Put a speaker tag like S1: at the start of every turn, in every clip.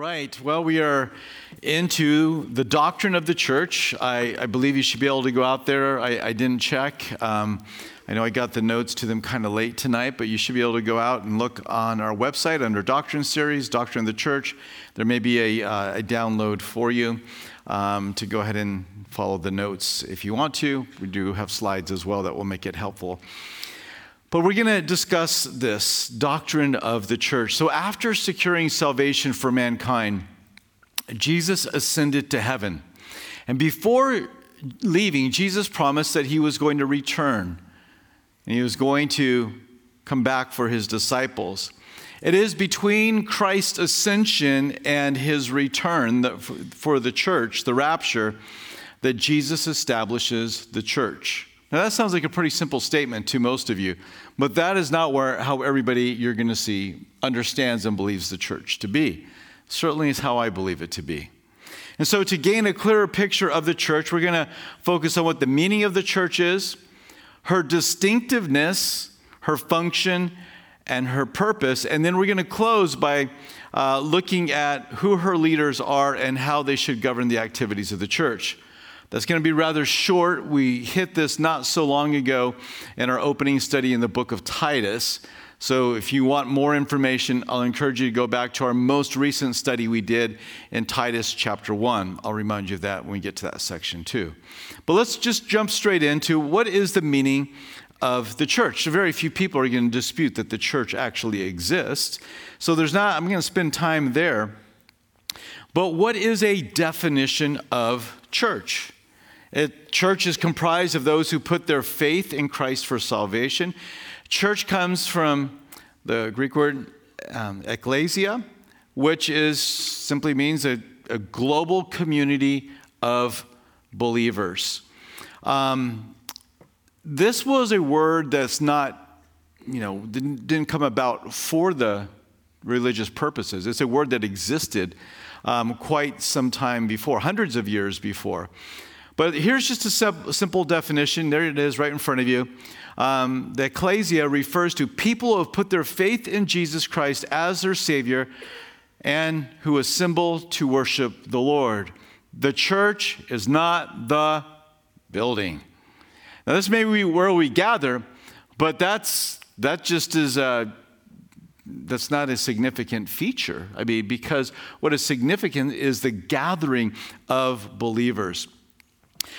S1: right. Well, we are into the doctrine of the church. I, I believe you should be able to go out there. I, I didn't check. Um, I know I got the notes to them kind of late tonight, but you should be able to go out and look on our website under Doctrine Series, Doctrine of the Church. There may be a, uh, a download for you um, to go ahead and follow the notes if you want to. We do have slides as well that will make it helpful. But we're going to discuss this doctrine of the church. So, after securing salvation for mankind, Jesus ascended to heaven. And before leaving, Jesus promised that he was going to return and he was going to come back for his disciples. It is between Christ's ascension and his return for the church, the rapture, that Jesus establishes the church. Now, that sounds like a pretty simple statement to most of you, but that is not where, how everybody you're going to see understands and believes the church to be. Certainly is how I believe it to be. And so, to gain a clearer picture of the church, we're going to focus on what the meaning of the church is, her distinctiveness, her function, and her purpose. And then we're going to close by uh, looking at who her leaders are and how they should govern the activities of the church. That's going to be rather short. We hit this not so long ago in our opening study in the book of Titus. So, if you want more information, I'll encourage you to go back to our most recent study we did in Titus chapter 1. I'll remind you of that when we get to that section too. But let's just jump straight into what is the meaning of the church. Very few people are going to dispute that the church actually exists. So, there's not, I'm going to spend time there. But what is a definition of church? It, church is comprised of those who put their faith in Christ for salvation. Church comes from the Greek word um, ecclesia, which is simply means a, a global community of believers. Um, this was a word that's not, you know, didn't, didn't come about for the religious purposes. It's a word that existed um, quite some time before, hundreds of years before. But here's just a simple definition. There it is right in front of you. Um, the ecclesia refers to people who have put their faith in Jesus Christ as their Savior and who assemble to worship the Lord. The church is not the building. Now, this may be where we gather, but that's, that just is a, that's not a significant feature. I mean, because what is significant is the gathering of believers.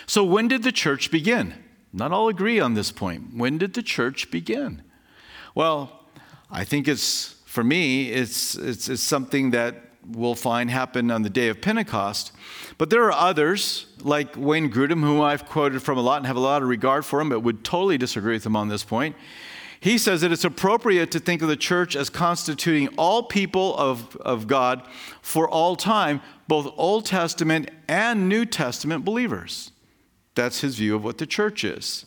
S1: So, when did the church begin? Not all agree on this point. When did the church begin? Well, I think it's, for me, it's, it's, it's something that we'll find happen on the day of Pentecost. But there are others, like Wayne Grudem, whom I've quoted from a lot and have a lot of regard for him, but would totally disagree with him on this point. He says that it's appropriate to think of the church as constituting all people of, of God for all time, both Old Testament and New Testament believers. That's his view of what the church is.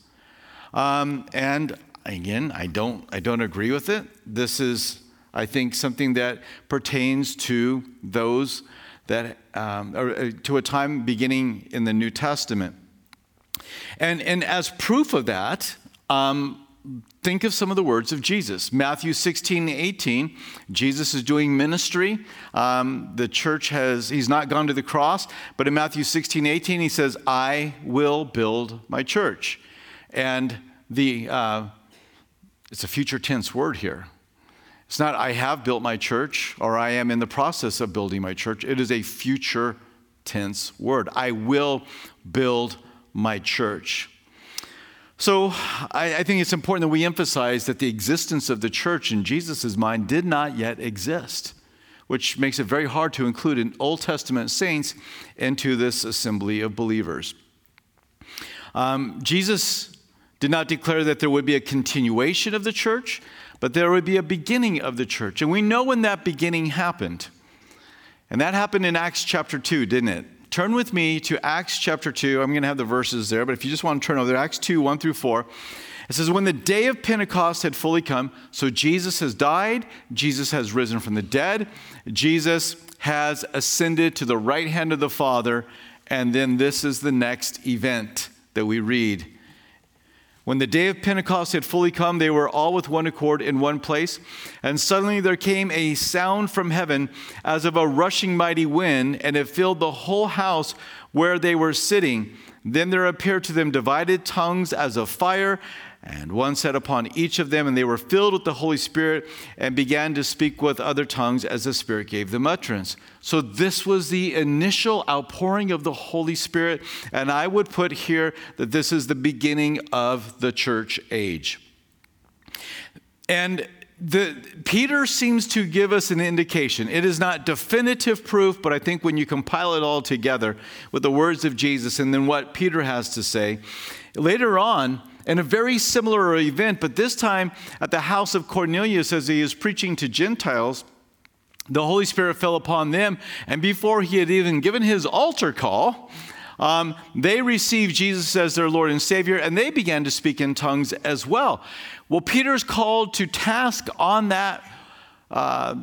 S1: Um, and again, I don't, I don't agree with it. This is, I think, something that pertains to those that, um, or uh, to a time beginning in the New Testament. And, and as proof of that, um, think of some of the words of Jesus. Matthew 16, 18, Jesus is doing ministry. Um, the church has, he's not gone to the cross, but in Matthew 16, 18, he says, I will build my church. And the, uh, it's a future tense word here. It's not, I have built my church or I am in the process of building my church. It is a future tense word. I will build my church. So I, I, think it's important that we emphasize that the existence of the church in Jesus' mind did not yet exist, which makes it very hard to include an Old Testament saints into this assembly of believers. Um, Jesus did not declare that there would be a continuation of the church, but there would be a beginning of the church. And we know when that beginning happened. And that happened in Acts chapter 2, didn't it? Turn with me to Acts chapter 2. I'm going to have the verses there, but if you just want to turn over there, Acts 2, 1 through 4. It says, When the day of Pentecost had fully come, so Jesus has died, Jesus has risen from the dead, Jesus has ascended to the right hand of the Father, and then this is the next event that we read. When the day of Pentecost had fully come, they were all with one accord in one place. And suddenly there came a sound from heaven as of a rushing mighty wind, and it filled the whole house where they were sitting. Then there appeared to them divided tongues as of fire and one sat upon each of them, and they were filled with the Holy Spirit and began to speak with other tongues as the Spirit gave them utterance. So, this was the initial outpouring of the Holy Spirit. And I would put here that this is the beginning of the church age. And the, Peter seems to give us an indication. It is not definitive proof, but I think when you compile it all together with the words of Jesus and then what Peter has to say, later on, in a very similar event, but this time at the house of Cornelius as he is preaching to Gentiles. The Holy Spirit fell upon them, and before he had even given his altar call, um, they received Jesus as their Lord and Savior, and they began to speak in tongues as well. Well, Peter's called to task on that. Uh,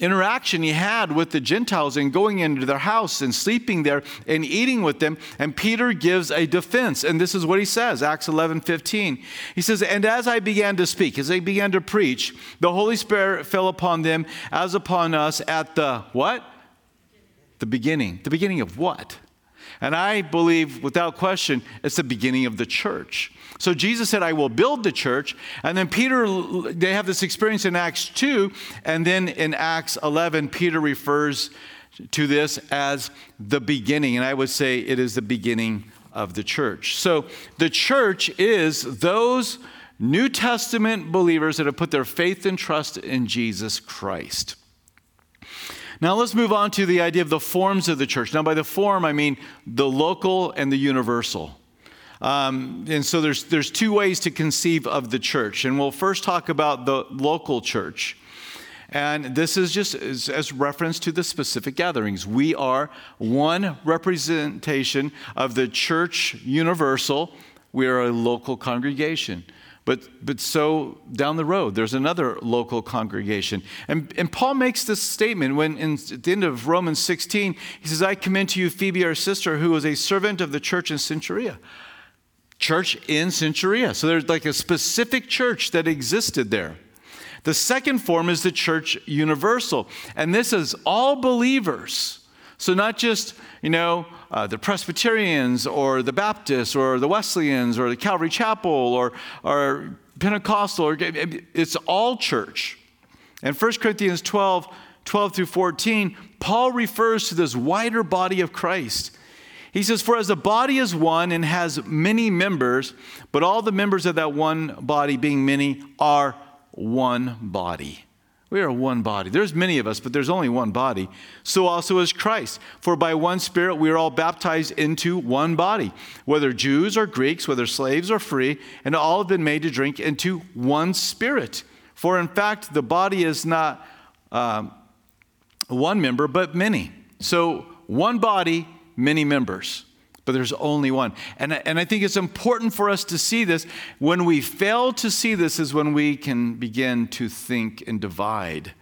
S1: interaction he had with the Gentiles and going into their house and sleeping there and eating with them. And Peter gives a defense. And this is what he says Acts 11 15. He says, And as I began to speak, as I began to preach, the Holy Spirit fell upon them as upon us at the what? The beginning. The beginning of what? And I believe, without question, it's the beginning of the church. So Jesus said, I will build the church. And then Peter, they have this experience in Acts 2. And then in Acts 11, Peter refers to this as the beginning. And I would say it is the beginning of the church. So the church is those New Testament believers that have put their faith and trust in Jesus Christ. Now let's move on to the idea of the forms of the church. Now, by the form, I mean the local and the universal. Um, and so there's, there's two ways to conceive of the church. And we'll first talk about the local church. And this is just as, as, reference to the specific gatherings. We are one representation of the church universal. We are a local congregation. But, but so down the road, there's another local congregation. And, and Paul makes this statement when in, at the end of Romans 16, he says, I commend to you Phoebe, our sister, who was a servant of the church in Cenchrea. Church in Cenchrea. So there's like a specific church that existed there. The second form is the church universal. And this is all believers. So not just, you know, uh, the Presbyterians or the Baptists or the Wesleyans or the Calvary Chapel or, or Pentecostal, or, it's all church. And 1 Corinthians 12, 12 through 14, Paul refers to this wider body of Christ. He says, For as the body is one and has many members, but all the members of that one body, being many, are one body. We are one body. There's many of us, but there's only one body. So also is Christ. For by one Spirit we are all baptized into one body, whether Jews or Greeks, whether slaves or free, and all have been made to drink into one Spirit. For in fact, the body is not um, one member, but many. So one body, many members but there's only one. And, and I think it's important for us to see this. When we fail to see this, is when we can begin to think and divide.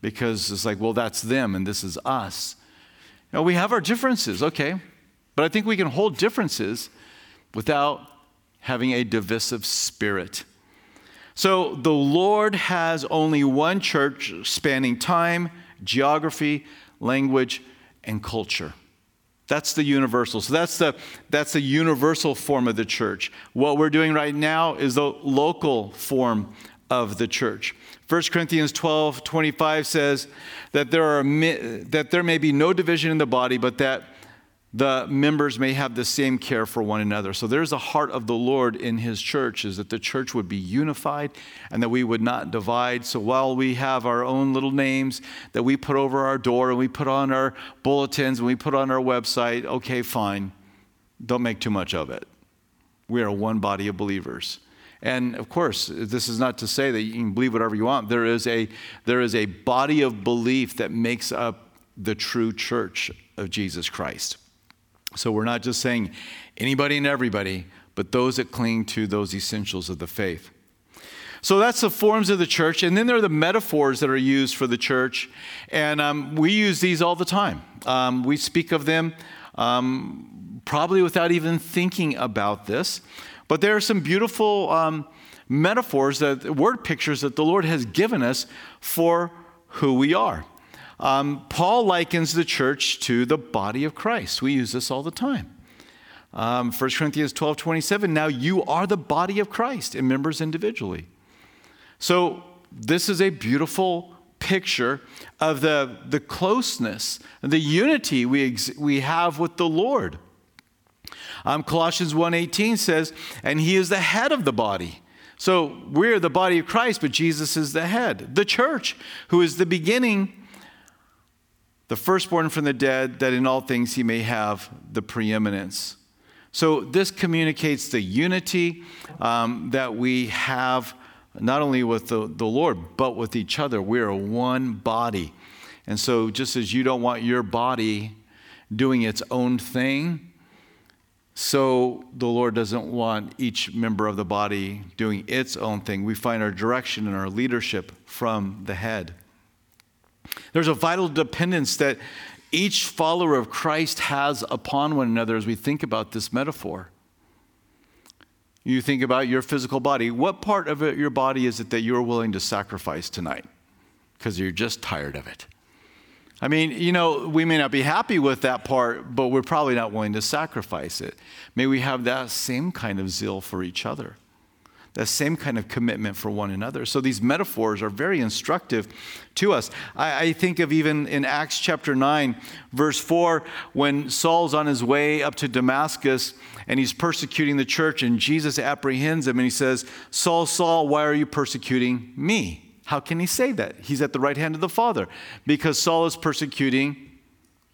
S1: Because it's like, well, that's them and this is us. Know, we have our differences, okay. But I think we can hold differences without having a divisive spirit. So the Lord has only one church spanning time, geography, language, and culture. That's the universal. So that's the, that's the universal form of the church. What we're doing right now is the local form of the church. 1 Corinthians 12 25 says that there, are, that there may be no division in the body, but that the members may have the same care for one another. So there's a heart of the Lord in his church is that the church would be unified and that we would not divide. So while we have our own little names that we put over our door and we put on our bulletins and we put on our website, okay, fine. Don't make too much of it. We are one body of believers. And of course, this is not to say that you can believe whatever you want. There is a, there is a body of belief that makes up the true church of Jesus Christ. So we're not just saying anybody and everybody, but those that cling to those essentials of the faith. So that's the forms of the church. And then there are the metaphors that are used for the church. And um, we use these all the time. Um, we speak of them um, probably without even thinking about this. But there are some beautiful um, metaphors, that, word pictures that the Lord has given us for who we are. Um, Paul likens the church to the body of Christ. We use this all the time. Um, 1 Corinthians 12 27, now you are the body of Christ and members individually. So, this is a beautiful picture of the, the closeness, the unity we, ex- we have with the Lord. Um, Colossians 1:18 says, "And he is the head of the body." So we're the body of Christ, but Jesus is the head. The church, who is the beginning, the firstborn from the dead, that in all things he may have the preeminence. So this communicates the unity um, that we have not only with the, the Lord, but with each other. We're one body. And so, just as you don't want your body doing its own thing, so the Lord doesn't want each member of the body doing its own thing. We find our direction and our leadership from the head. There's a vital dependence that each follower of Christ has upon one another as we think about this metaphor. You think about your physical body. What part of it, your body is it that you're willing to sacrifice tonight? Because you're just tired of it. I mean, you know, we may not be happy with that part, but we're probably not willing to sacrifice it. May we have that same kind of zeal for each other, that same kind of commitment for one another. So these metaphors are very instructive to us. I, I think of even in Acts chapter 9, verse 4, when Saul's on his way up to Damascus and he's persecuting the church, and Jesus apprehends him and he says, Saul, Saul, why are you persecuting me? How can he say that? He's at the right hand of the Father because Saul is persecuting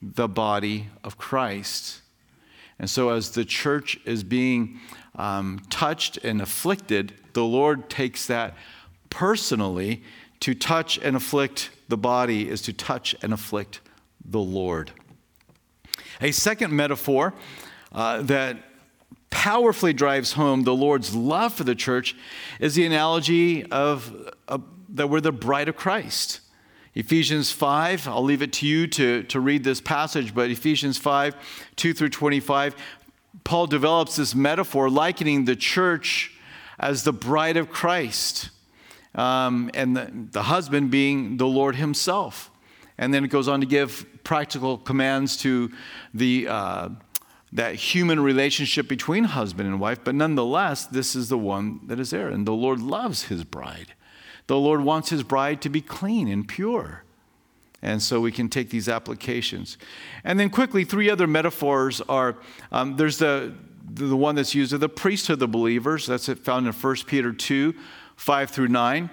S1: the body of Christ. And so, as the church is being um, touched and afflicted, the Lord takes that personally. To touch and afflict the body is to touch and afflict the Lord. A second metaphor uh, that powerfully drives home the Lord's love for the church is the analogy of, of that we're the bride of Christ. Ephesians 5, I'll leave it to you to, to read this passage, but Ephesians 5, 2 through 25, Paul develops this metaphor likening the church as the bride of Christ, um, and the, the husband being the Lord himself. And then it goes on to give practical commands to the, uh, that human relationship between husband and wife, but nonetheless, this is the one that is there, and the Lord loves his bride. The Lord wants his bride to be clean and pure. And so we can take these applications. And then quickly, three other metaphors are um, there's the, the one that's used of the priesthood of the believers. That's found in 1 Peter 2 5 through 9.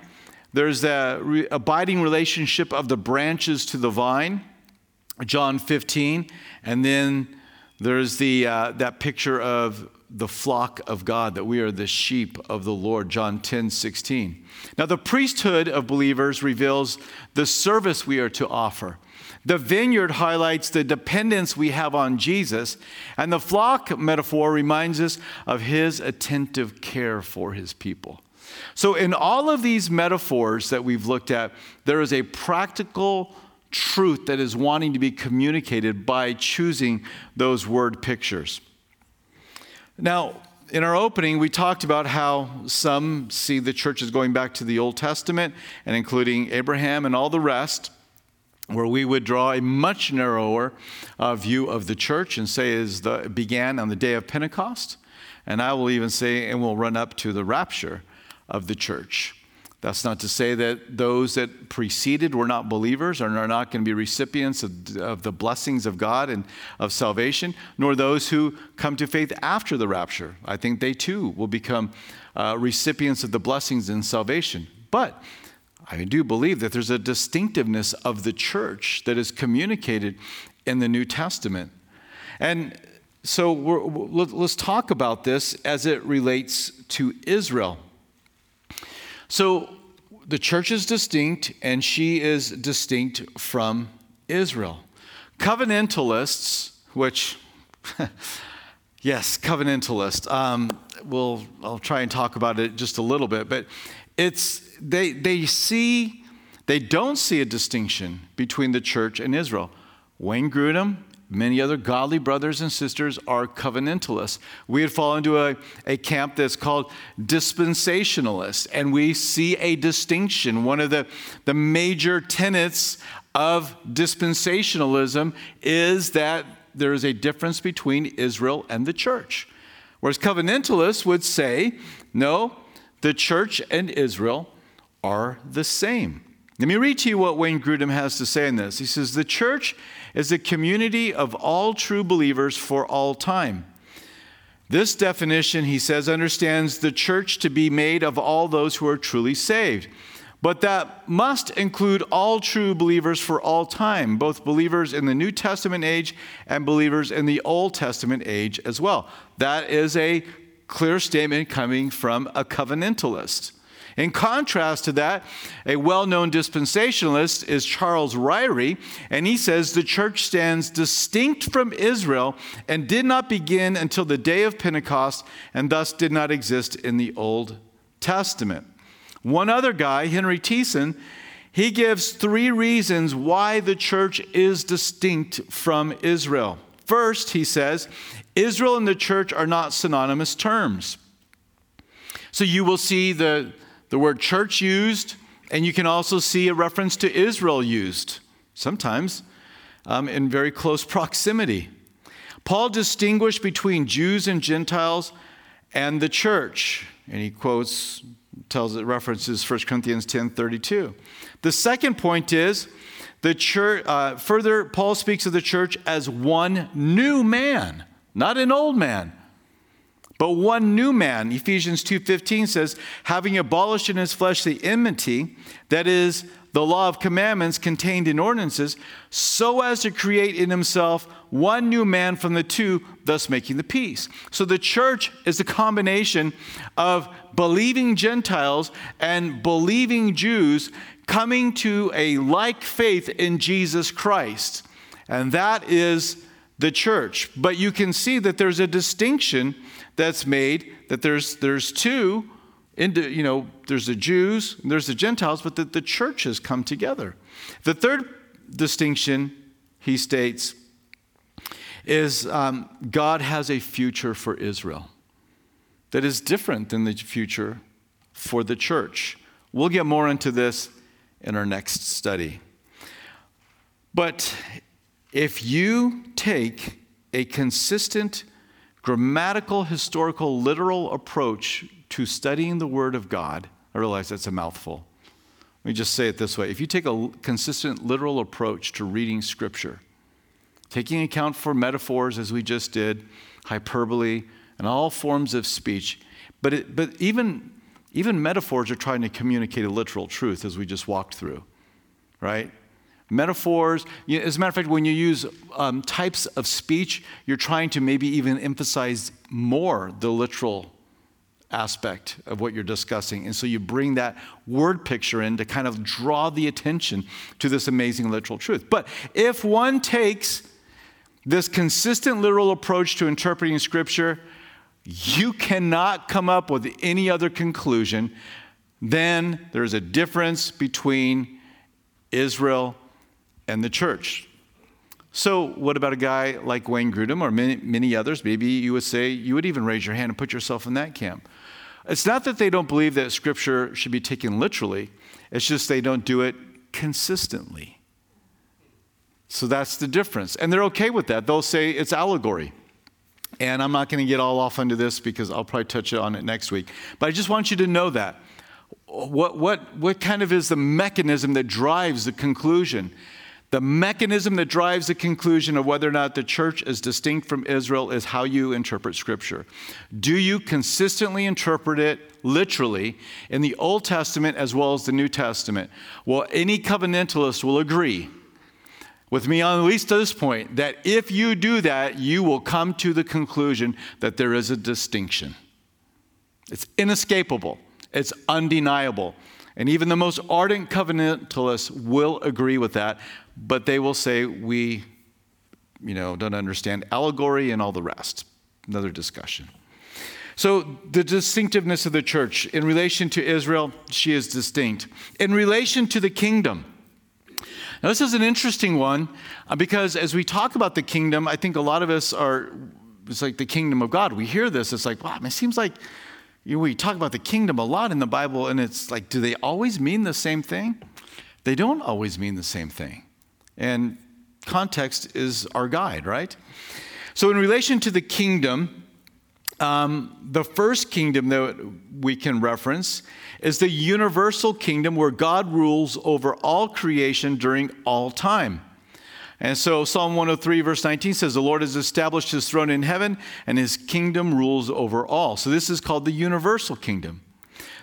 S1: There's the re- abiding relationship of the branches to the vine, John 15. And then there's the, uh, that picture of the flock of God, that we are the sheep of the Lord, John 10 16. Now, the priesthood of believers reveals the service we are to offer. The vineyard highlights the dependence we have on Jesus, and the flock metaphor reminds us of his attentive care for his people. So, in all of these metaphors that we've looked at, there is a practical truth that is wanting to be communicated by choosing those word pictures. Now, in our opening, we talked about how some see the church as going back to the Old Testament and including Abraham and all the rest, where we would draw a much narrower uh, view of the church and say is the began on the day of Pentecost. And I will even say, and will run up to the rapture of the church. That's not to say that those that preceded were not believers and are not going to be recipients of, of, the blessings of God and of salvation, nor those who come to faith after the rapture. I think they too will become uh, recipients of the blessings and salvation. But I do believe that there's a distinctiveness of the church that is communicated in the New Testament. And so let's talk about this as it relates to Israel. So the church is distinct, and she is distinct from Israel. Covenantalists, which, yes, covenantalists. um, we'll, I'll try and talk about it just a little bit, but it's, they, they see, they don't see a distinction between the church and Israel. Wayne Grudem many other godly brothers and sisters are covenantalists. We had fallen into a, a camp that's called dispensationalists, and we see a distinction. One of the, the major tenets of dispensationalism is that there is a difference between Israel and the church. Whereas covenantalists would say, no, the church and Israel are the same. Let me read to you what Wayne Grudem has to say in this. He says, The church is a community of all true believers for all time. This definition, he says, understands the church to be made of all those who are truly saved. But that must include all true believers for all time, both believers in the New Testament age and believers in the Old Testament age as well. That is a clear statement coming from a covenantalist. In contrast to that, a well known dispensationalist is Charles Ryrie, and he says the church stands distinct from Israel and did not begin until the day of Pentecost and thus did not exist in the Old Testament. One other guy, Henry Thiessen, he gives three reasons why the church is distinct from Israel. First, he says, Israel and the church are not synonymous terms. So you will see the the word church used, and you can also see a reference to Israel used, sometimes um, in very close proximity. Paul distinguished between Jews and Gentiles and the church, and he quotes, tells it references 1 Corinthians 10 32. The second point is the church, uh, further, Paul speaks of the church as one new man, not an old man. But one new man, Ephesians 2:15 says, having abolished in his flesh the enmity, that is the law of commandments contained in ordinances, so as to create in himself one new man from the two, thus making the peace. So the church is the combination of believing Gentiles and believing Jews coming to a like faith in Jesus Christ. And that is the church. But you can see that there's a distinction that's made that there's, there's two, into, you know, there's the Jews, and there's the Gentiles, but that the churches come together. The third distinction, he states, is um, God has a future for Israel that is different than the future for the church. We'll get more into this in our next study. But if you take a consistent grammatical, historical, literal approach to studying the Word of God, I realize that's a mouthful. Let me just say it this way if you take a consistent, literal approach to reading Scripture, taking account for metaphors as we just did, hyperbole, and all forms of speech, but, it, but even, even metaphors are trying to communicate a literal truth as we just walked through, right? Metaphors, as a matter of fact, when you use um, types of speech, you're trying to maybe even emphasize more the literal aspect of what you're discussing. And so you bring that word picture in to kind of draw the attention to this amazing literal truth. But if one takes this consistent literal approach to interpreting Scripture, you cannot come up with any other conclusion Then there's a difference between Israel and the church. So, what about a guy like Wayne Grudem or many, many others? Maybe you would say, you would even raise your hand and put yourself in that camp. It's not that they don't believe that Scripture should be taken literally, it's just they don't do it consistently. So that's the difference. And they're okay with that. They'll say it's allegory. And I'm not going to get all off into this because I'll probably touch on it next week. But I just want you to know that. What, what, what kind of is the mechanism that drives the conclusion? The mechanism that drives the conclusion of whether or not the church is distinct from Israel is how you interpret Scripture. Do you consistently interpret it literally in the Old Testament as well as the New Testament? Well, any covenantalist will agree with me on at least to this point that if you do that, you will come to the conclusion that there is a distinction. It's inescapable, it's undeniable. And even the most ardent covenantalists will agree with that but they will say we, you know, don't understand allegory and all the rest. Another discussion. So, the distinctiveness of the church in relation to Israel, she is distinct. In relation to the kingdom, Now, this is an interesting one uh, because as we talk about the kingdom, I think a lot of us are, it's like the kingdom of God. We hear this, it's like, wow, it seems like we talk about the kingdom a lot in the Bible, and it's like, do they always mean the same thing? They don't always mean the same thing. And context is our guide, right? So, in relation to the kingdom, um, the first kingdom that we can reference is the universal kingdom where God rules over all creation during all time. And so Psalm 103, verse 19 says, The Lord has established his throne in heaven, and his kingdom rules over all. So this is called the universal kingdom.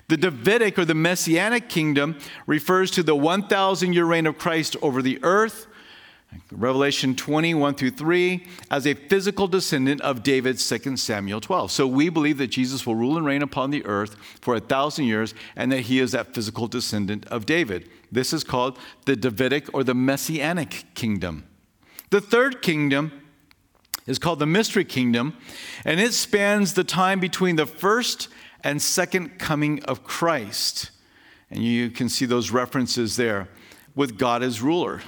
S1: The Davidic or the Messianic kingdom refers to the 1,000 year reign of Christ over the earth, Revelation 21 through 3, as a physical descendant of David's 2 Samuel 12. So we believe that Jesus will rule and reign upon the earth for a thousand years and that he is that physical descendant of David. This is called the Davidic or the Messianic kingdom. The third kingdom is called the mystery kingdom, and it spans the time between the first and second coming of Christ. And you can see those references there with God as ruler.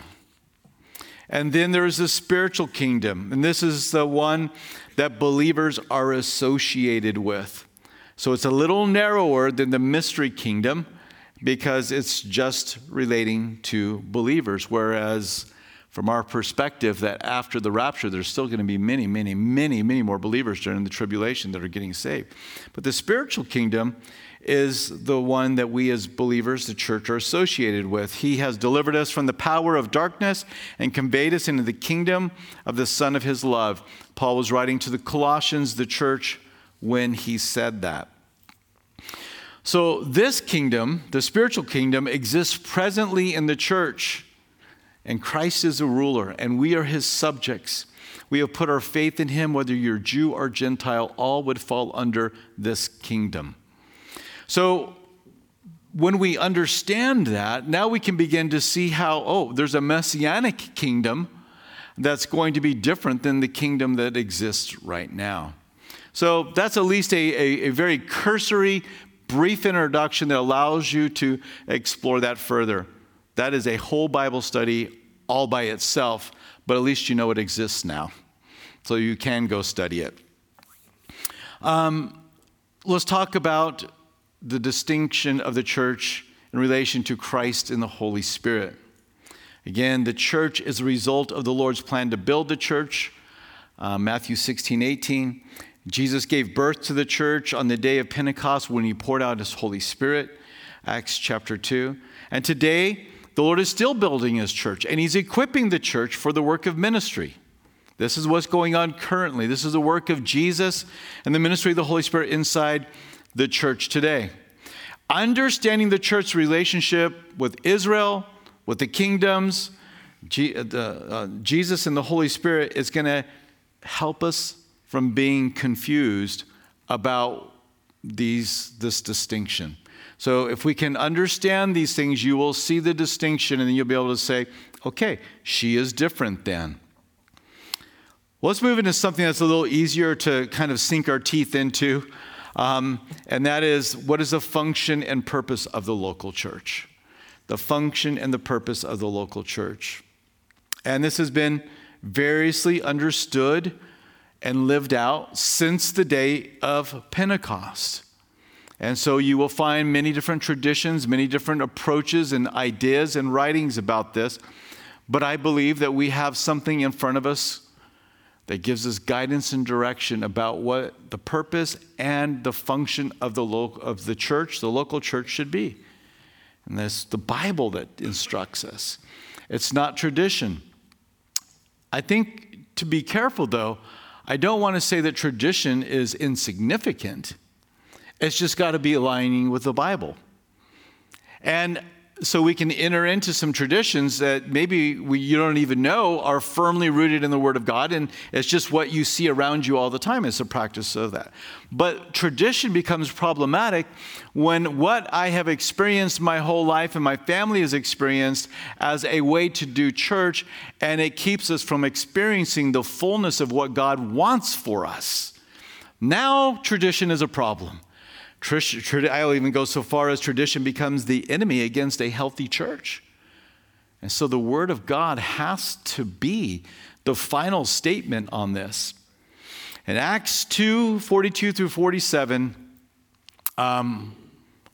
S1: And then there is the spiritual kingdom, and this is the one that believers are associated with. So it's a little narrower than the mystery kingdom because it's just relating to believers. Whereas, from our perspective, that after the rapture, there's still going to be many, many, many, many more believers during the tribulation that are getting saved. But the spiritual kingdom is the one that we as believers, the church, are associated with. He has delivered us from the power of darkness and conveyed us into the kingdom of the Son of His love. Paul was writing to the Colossians, the church, when he said that. So, this kingdom, the spiritual kingdom, exists presently in the church, and Christ is a ruler, and we are his subjects. We have put our faith in him, whether you're Jew or Gentile, all would fall under this kingdom. So, when we understand that, now we can begin to see how, oh, there's a messianic kingdom that's going to be different than the kingdom that exists right now. So that's at least a, a, a, very cursory, brief introduction that allows you to explore that further. That is a whole Bible study all by itself, but at least you know it exists now. So you can go study it. Um, let's talk about the distinction of the church in relation to Christ and the Holy Spirit. Again, the church is a result of the Lord's plan to build the church. Uh, Matthew 16, 18. Jesus gave birth to the church on the day of Pentecost when he poured out his Holy Spirit. Acts chapter 2. And today, the Lord is still building his church and he's equipping the church for the work of ministry. This is what's going on currently. This is the work of Jesus and the ministry of the Holy Spirit inside the church today. Understanding the church's relationship with Israel, with the kingdoms, uh, uh, Jesus and the Holy Spirit is going to help us from being confused about these, this distinction. So, if we can understand these things, you will see the distinction and then you'll be able to say, okay, she is different then. let's move into something that's a little easier to kind of sink our teeth into. Um, and that is what is the function and purpose of the local church? The function and the purpose of the local church. And this has been variously understood and lived out since the day of Pentecost. And so you will find many different traditions, many different approaches and ideas and writings about this. But I believe that we have something in front of us that gives us guidance and direction about what the purpose and the function of the, lo- of the church, the local church, should be. And that's the Bible that instructs us. It's not tradition. I think to be careful, though, I don't want to say that tradition is insignificant. It's just got to be aligning with the Bible. And so we can enter into some traditions that maybe we, you don't even know are firmly rooted in the Word of God, and it's just what you see around you all the time. It's a practice of that. But tradition becomes problematic when what I have experienced my whole life and my family has experienced as a way to do church, and it keeps us from experiencing the fullness of what God wants for us. Now, tradition is a problem. I'll even go so far as tradition becomes the enemy against a healthy church. And so the Word of God has to be the final statement on this. And Acts 2 42 through 47 um,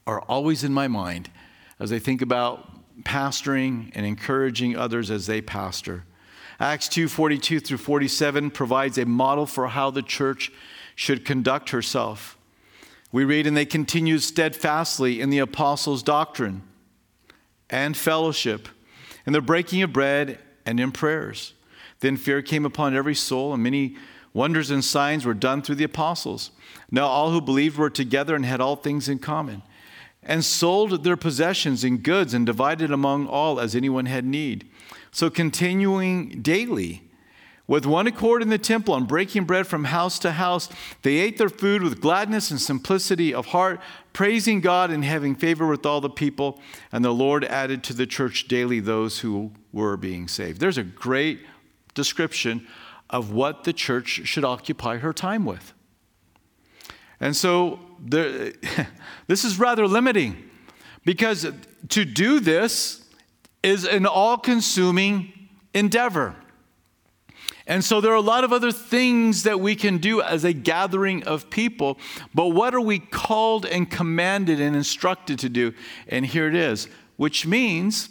S1: are always in my mind as I think about pastoring and encouraging others as they pastor. Acts 2 42 through 47 provides a model for how the church should conduct herself. We read, and they continued steadfastly in the apostles' doctrine and fellowship, in the breaking of bread and in prayers. Then fear came upon every soul, and many wonders and signs were done through the apostles. Now all who believed were together and had all things in common, and sold their possessions and goods and divided among all as anyone had need. So continuing daily, with one accord in the temple and breaking bread from house to house, they ate their food with gladness and simplicity of heart, praising God and having favor with all the people. And the Lord added to the church daily those who were being saved. There's a great description of what the church should occupy her time with. And so there, this is rather limiting because to do this is an all consuming endeavor. And so there are a lot of other things that we can do as a gathering of people, but what are we called and commanded and instructed to do? And here it is, which means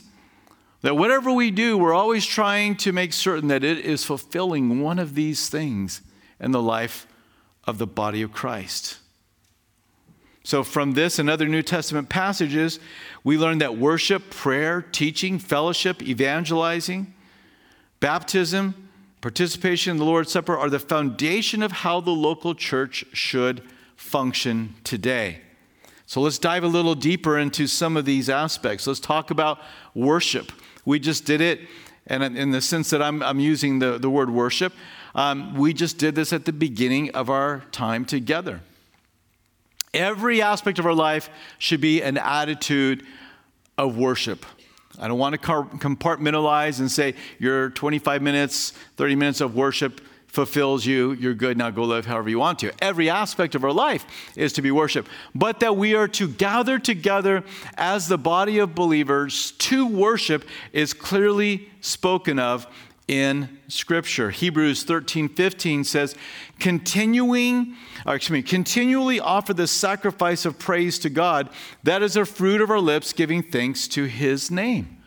S1: that whatever we do, we're always trying to make certain that it is fulfilling one of these things in the life of the body of Christ. So, from this and other New Testament passages, we learn that worship, prayer, teaching, fellowship, evangelizing, baptism, participation in the Lord's Supper are the foundation of how the local church should function today. So let's dive a little deeper into some of these aspects. Let's talk about worship. We just did it, and in the sense that I'm, I'm using the, the word worship, um, we just did this at the beginning of our time together. Every aspect of our life should be an attitude of worship. I don't want to compartmentalize and say your 25 minutes, 30 minutes of worship fulfills you. You're good. Now go live however you want to. Every aspect of our life is to be worship, but that we are to gather together as the body of believers to worship is clearly spoken of in Scripture. Hebrews 13 15 says, continuing, or excuse me, continually offer the sacrifice of praise to God. That is the fruit of our lips, giving thanks to his name.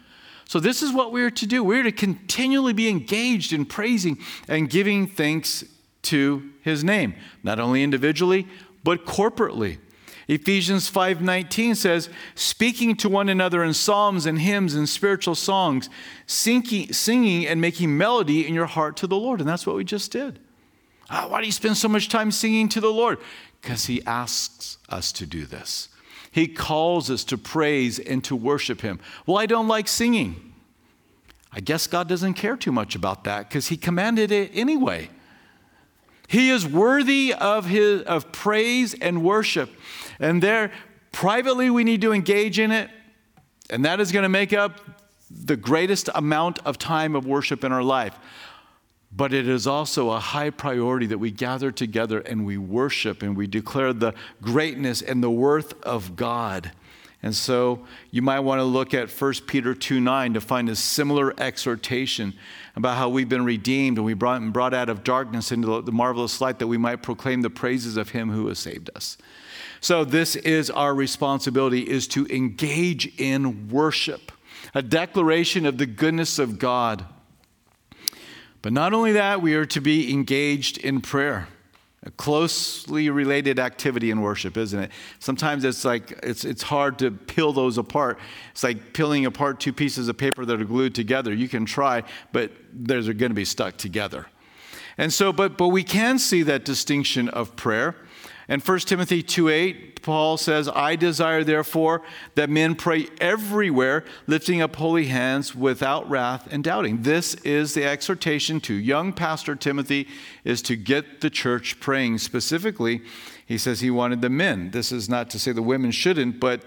S1: So, this is what we're to do. We're to continually be engaged in praising and giving thanks to his name, not only individually, but corporately. Ephesians 5:19 says, "Speaking to one another in psalms and hymns and spiritual songs, singing, and making melody in your heart to the Lord." And that's what we just did. Ah, why do you spend so much time singing to the Lord? Because he asks us to do this. He calls us to praise and to worship him. Well, I don't like singing. I guess God doesn't care too much about that because he commanded it anyway. He is worthy of, his, of praise and worship. And there, privately, we need to engage in it. And that is going to make up the greatest amount of time of worship in our life. But it is also a high priority that we gather together and we worship and we declare the greatness and the worth of God. And so you might want to look at 1 Peter 2 9 to find a similar exhortation about how we've been redeemed and we brought, brought out of darkness into the marvelous light that we might proclaim the praises of him who has saved us. So this is our responsibility is to engage in worship, a declaration of the goodness of God. But not only that, we are to be engaged in prayer. A closely related activity in worship, isn't it? Sometimes it's like it's, it's hard to peel those apart. It's like peeling apart two pieces of paper that are glued together. You can try, but they're going to be stuck together. And so, but, but we can see that distinction of prayer. And 1 Timothy 2 8, Paul says, I desire therefore that men pray everywhere, lifting up holy hands without wrath and doubting. This is the exhortation to young pastor Timothy is to get the church praying. Specifically, he says he wanted the men. This is not to say the women shouldn't, but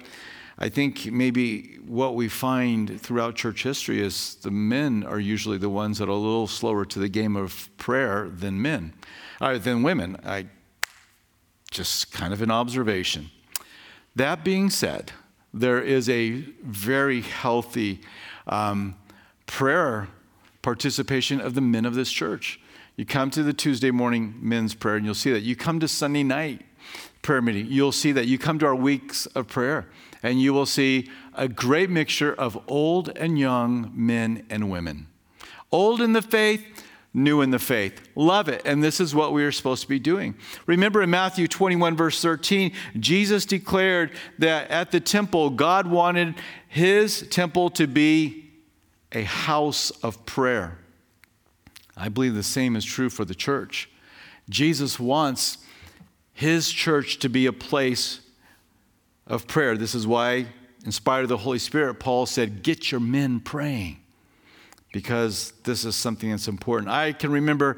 S1: I think maybe what we find throughout church history is the men are usually the ones that are a little slower to the game of prayer than men, or than women. I just kind of an observation. That being said, there is a very healthy um, prayer participation of the men of this church. You come to the Tuesday morning men's prayer and you'll see that. You come to Sunday night prayer meeting, you'll see that. You come to our weeks of prayer and you will see a great mixture of old and young men and women. Old in the faith, new in the faith. Love it. And this is what we are supposed to be doing. Remember in Matthew 21, verse 13, Jesus declared that at the temple, God wanted his temple to be a house of prayer. I believe the same is true for the church. Jesus wants his church to be a place of prayer. This is why, inspired of the Holy Spirit, Paul said, Get your men praying because this is something that's important. I can remember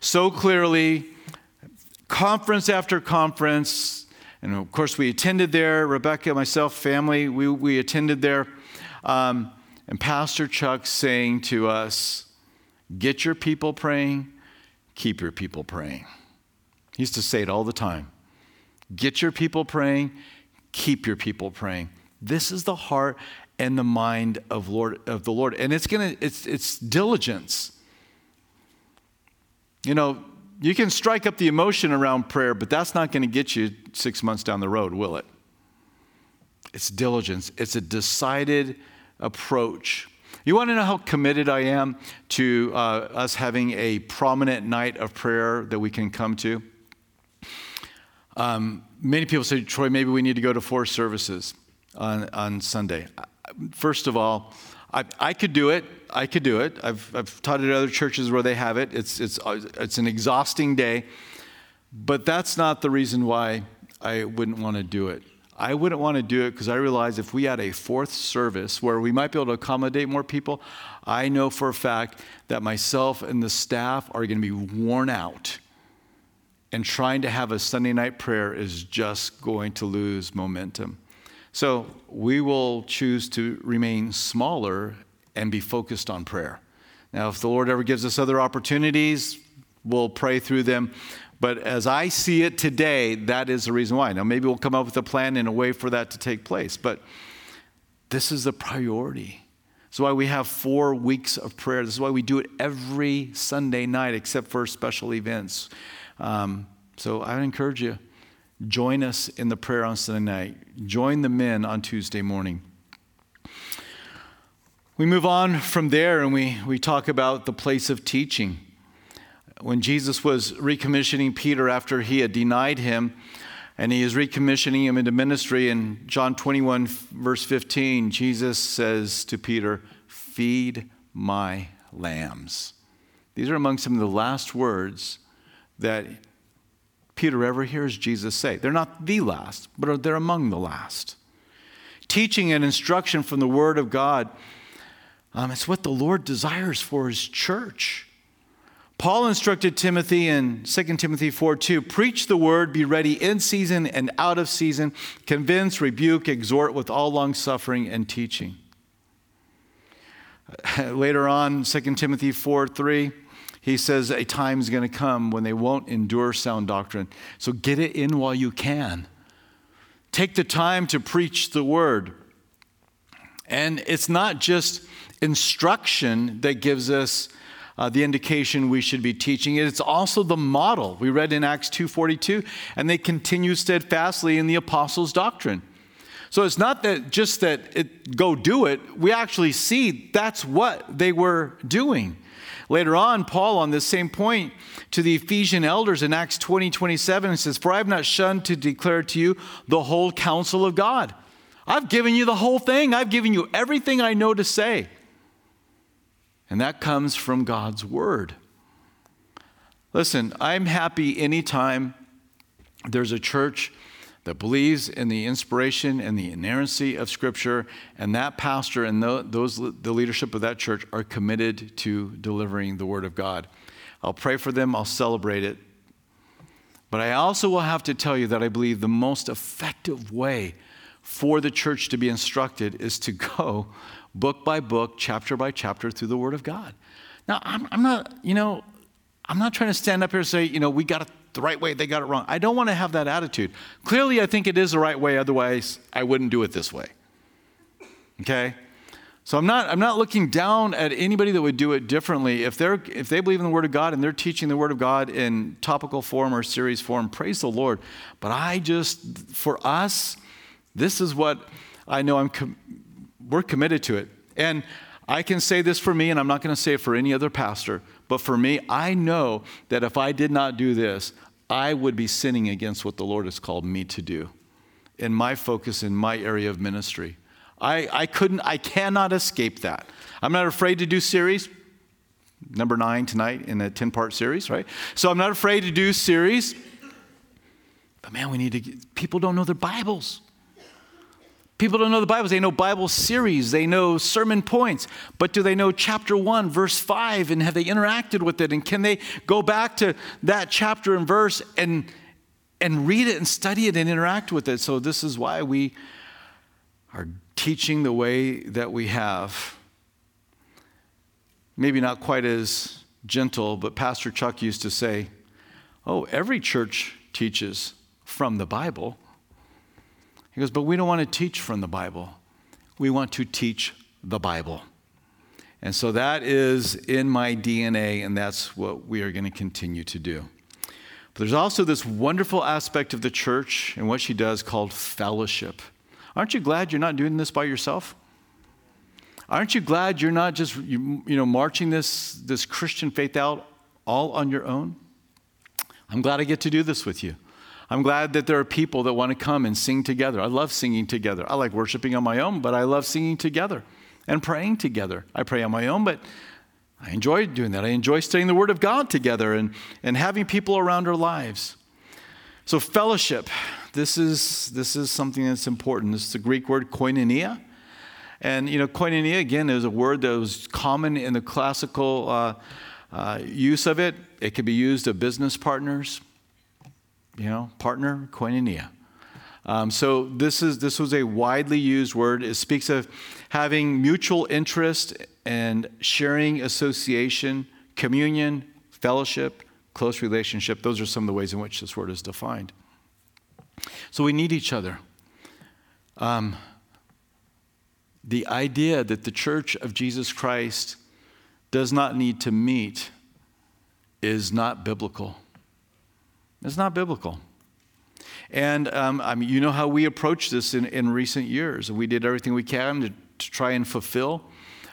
S1: so clearly, conference after conference, and of course, we attended there, Rebecca, myself, family, we, we attended there. Um, and Pastor Chuck saying to us, Get your people praying, keep your people praying. He used to say it all the time. Get your people praying, keep your people praying. This is the heart and the mind of Lord of the Lord. And it's gonna it's it's diligence. You know, you can strike up the emotion around prayer, but that's not going to get you six months down the road, will it? It's diligence. It's a decided approach. You want to know how committed I am to uh, us having a prominent night of prayer that we can come to? Um, many people say, Troy, maybe we need to go to four services on, on Sunday. First of all, I, I could do it. I could do it. I've, I've taught at other churches where they have it. It's, it's, uh, it's an exhausting day. But that's not the reason why I wouldn't want to do it. I wouldn't want to do it because I realize if we had a fourth service where we might be able to accommodate more people, I know for a fact that myself and the staff are going to be worn out. And trying to have a Sunday night prayer is just going to lose momentum. So we will choose to remain smaller and be focused on prayer. Now, if the Lord ever gives us other opportunities, we'll pray through them. But as I see it today, that is the reason why. Now, maybe we'll come up with a plan and a way for that to take place. But this is the priority. This is why we have four weeks of prayer. This is why we do it every Sunday night, except for special events. Um, so I would encourage you Join us in the prayer on Sunday night. Join the men on Tuesday morning. We move on from there and we, we talk about the place of teaching. When Jesus was recommissioning Peter after he had denied him, and he is recommissioning him into ministry, in John 21, verse 15, Jesus says to Peter, Feed my lambs. These are among some of the last words that Peter ever hears Jesus say. They're not the last, but they're among the last. Teaching and instruction from the Word of God, um, it's what the Lord desires for His church. Paul instructed Timothy in 2 Timothy 4 2 preach the word, be ready in season and out of season, convince, rebuke, exhort with all long suffering and teaching. Later on, 2 Timothy 4 3, he says a time is going to come when they won't endure sound doctrine. So get it in while you can. Take the time to preach the word. And it's not just instruction that gives us uh, the indication we should be teaching it. It's also the model. We read in Acts 2:42, and they continue steadfastly in the apostles' doctrine. So it's not that just that it go do it. We actually see that's what they were doing. Later on, Paul, on this same point to the Ephesian elders in Acts 20 27, says, For I have not shunned to declare to you the whole counsel of God. I've given you the whole thing, I've given you everything I know to say. And that comes from God's word. Listen, I'm happy anytime there's a church that believes in the inspiration and the inerrancy of Scripture, and that pastor and those the leadership of that church are committed to delivering the Word of God. I'll pray for them. I'll celebrate it. But I also will have to tell you that I believe the most effective way for the church to be instructed is to go book by book, chapter by chapter through the Word of God. Now, I'm, I'm not, you know, I'm not trying to stand up here and say, you know, we got to the right way, they got it wrong. I don't want to have that attitude. Clearly, I think it is the right way, otherwise, I wouldn't do it this way. Okay? So I'm not, I'm not looking down at anybody that would do it differently. If, they're, if they believe in the Word of God and they're teaching the Word of God in topical form or series form, praise the Lord. But I just, for us, this is what I know I'm com- we're committed to it. And I can say this for me, and I'm not going to say it for any other pastor, but for me, I know that if I did not do this, I would be sinning against what the Lord has called me to do in my focus in my area of ministry. I, I couldn't, I cannot escape that. I'm not afraid to do series. Number nine tonight in a 10 part series, right? So I'm not afraid to do series. But man, we need to, get, people don't know their Bibles. People don't know the Bibles. They know Bible series, they know sermon points, but do they know chapter 1, verse 5, and have they interacted with it? And can they go back to that chapter and verse and, and read it and study it and interact with it? So, this is why we are teaching the way that we have. Maybe not quite as gentle, but Pastor Chuck used to say, Oh, every church teaches from the Bible. Goes, But we don't want to teach from the Bible. We want to teach the Bible. And so that is in my DNA, and that's what we are going to continue to do. But there's also this wonderful aspect of the church and what she does called fellowship. Aren't you glad you're not doing this by yourself? Aren't you glad you're not just you, you know marching this this Christian faith out all on your own? I'm glad I get to do this with you. I'm glad that there are people that want to come and sing together. I love singing together. I like worshiping on my own, but I love singing together and praying together. I pray on my own, but I enjoy doing that. I enjoy studying the Word of God together and, and having people around our lives. So, fellowship, this is, this is something that's important. Is the Greek word koinonia. And, you know, koinonia, again, is a word that was common in the classical uh, uh, use of it. It could be used of business partners, you know, partner, koinonia. Um, so this is this was a widely used word. It speaks of having mutual interest and sharing association, communion, fellowship, close relationship. Those are some of the ways in which this word is defined. So we need each other. Um, the idea that the church of Jesus Christ does not need to meet is not biblical. It's not biblical. And um, I mean, you know how we approached this in, in recent years. We did everything we can to, to try and fulfill,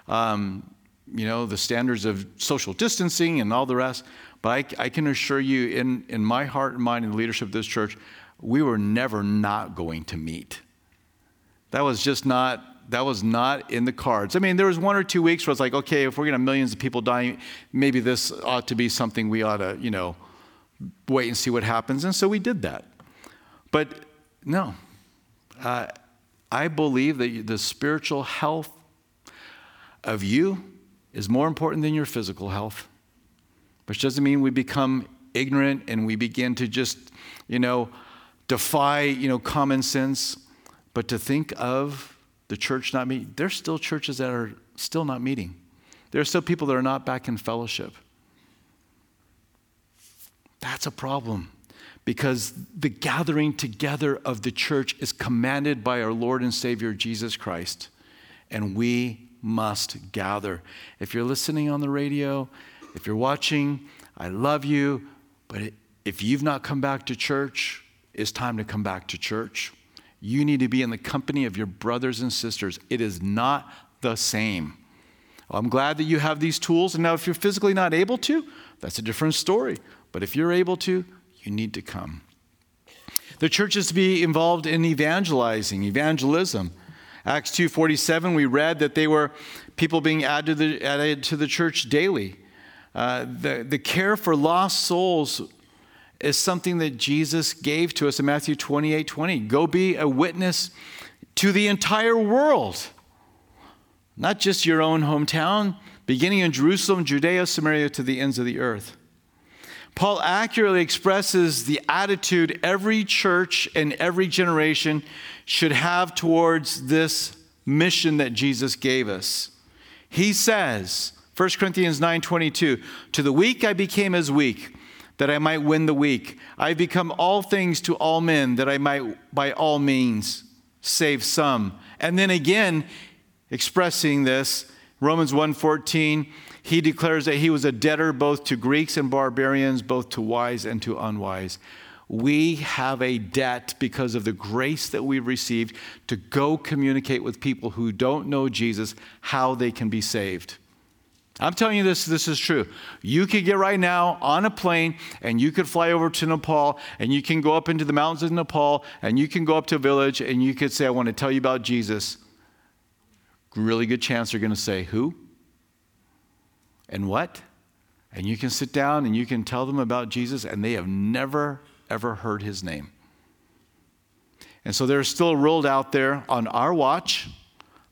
S1: um, you know, the standards of social distancing and all the rest. But I, I can assure you, in, in my heart and mind and the leadership of this church, we were never not going to meet. That was just not that was not in the cards. I mean, there was one or two weeks where it's like, okay, if we're going to have millions of people dying, maybe this ought to be something we ought to, you know, wait and see what happens. And so we did that. But no, uh, I believe that the spiritual health of you is more important than your physical health, which doesn't mean we become ignorant and we begin to just, you know, defy, you know, common sense, but to think of the church not meeting. There's still churches that are still not meeting. There are still people that are not back in fellowship. That's a problem because the gathering together of the church is commanded by our Lord and Savior Jesus Christ, and we must gather. If you're listening on the radio, if you're watching, I love you, but if you've not come back to church, it's time to come back to church. You need to be in the company of your brothers and sisters. It is not the same. I'm glad that you have these tools. And now, if you're physically not able to, that's a different story. But if you're able to, you need to come. The church is to be involved in evangelizing, evangelism. Acts 2:47, we read that they were people being added to the, added to the church daily. Uh, the, the care for lost souls is something that Jesus gave to us in Matthew 28 20. Go be a witness to the entire world, not just your own hometown, beginning in Jerusalem, Judea, Samaria, to the ends of the earth. Paul accurately expresses the attitude every church and every generation should have towards this mission that Jesus gave us. He says, 1 Corinthians 9:22, "To the weak I became as weak, that I might win the weak. I become all things to all men, that I might by all means save some. And then again, expressing this. Romans 1:14, he declares that he was a debtor both to Greeks and barbarians, both to wise and to unwise. We have a debt because of the grace that we've received to go communicate with people who don't know Jesus how they can be saved. I'm telling you this, this is true. You could get right now on a plane and you could fly over to Nepal and you can go up into the mountains of Nepal and you can go up to a village and you could say, I want to tell you about Jesus. Really good chance they're going to say, Who? And what? And you can sit down and you can tell them about Jesus and they have never, ever heard his name. And so there's still a world out there on our watch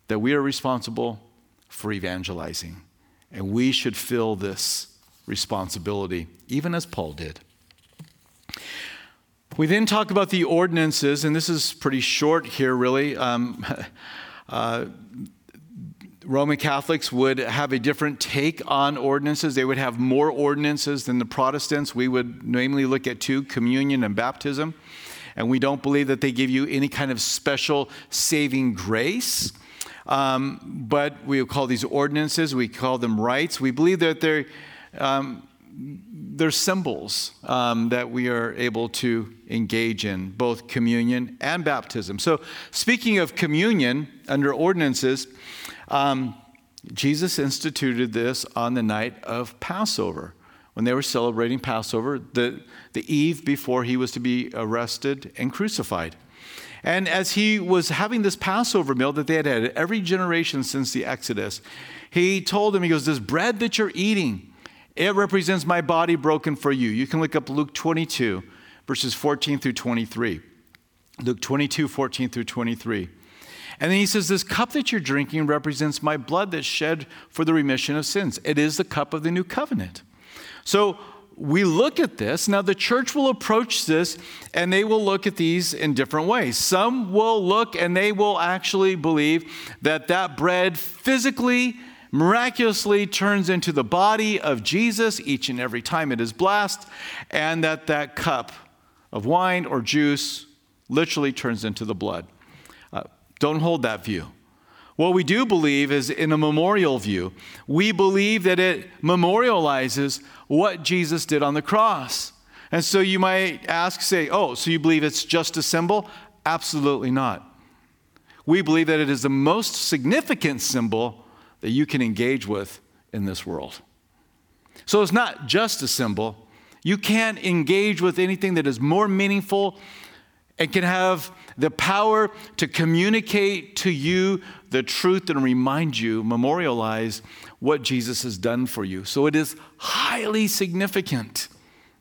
S1: that we are responsible for evangelizing. And we should fill this responsibility, even as Paul did. We then talk about the ordinances, and this is pretty short here, really. Um, uh, Roman Catholics would have a different take on ordinances. They would have more ordinances than the Protestants. We would namely look at two communion and baptism. And we don't believe that they give you any kind of special saving grace. Um, but we call these ordinances, we call them rites. We believe that they're, um, they're symbols um, that we are able to engage in, both communion and baptism. So, speaking of communion under ordinances, um, Jesus instituted this on the night of Passover when they were celebrating Passover, the, the eve before he was to be arrested and crucified. And as he was having this Passover meal that they had had every generation since the Exodus, he told them, he goes, This bread that you're eating, it represents my body broken for you. You can look up Luke 22, verses 14 through 23. Luke 22, 14 through 23. And then he says, This cup that you're drinking represents my blood that's shed for the remission of sins. It is the cup of the new covenant. So we look at this. Now, the church will approach this and they will look at these in different ways. Some will look and they will actually believe that that bread physically, miraculously turns into the body of Jesus each and every time it is blessed, and that that cup of wine or juice literally turns into the blood. Don't hold that view. What we do believe is in a memorial view. We believe that it memorializes what Jesus did on the cross. And so you might ask, say, oh, so you believe it's just a symbol? Absolutely not. We believe that it is the most significant symbol that you can engage with in this world. So it's not just a symbol. You can't engage with anything that is more meaningful and can have the power to communicate to you the truth and remind you, memorialize what Jesus has done for you. So it is highly significant,